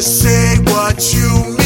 say what you mean.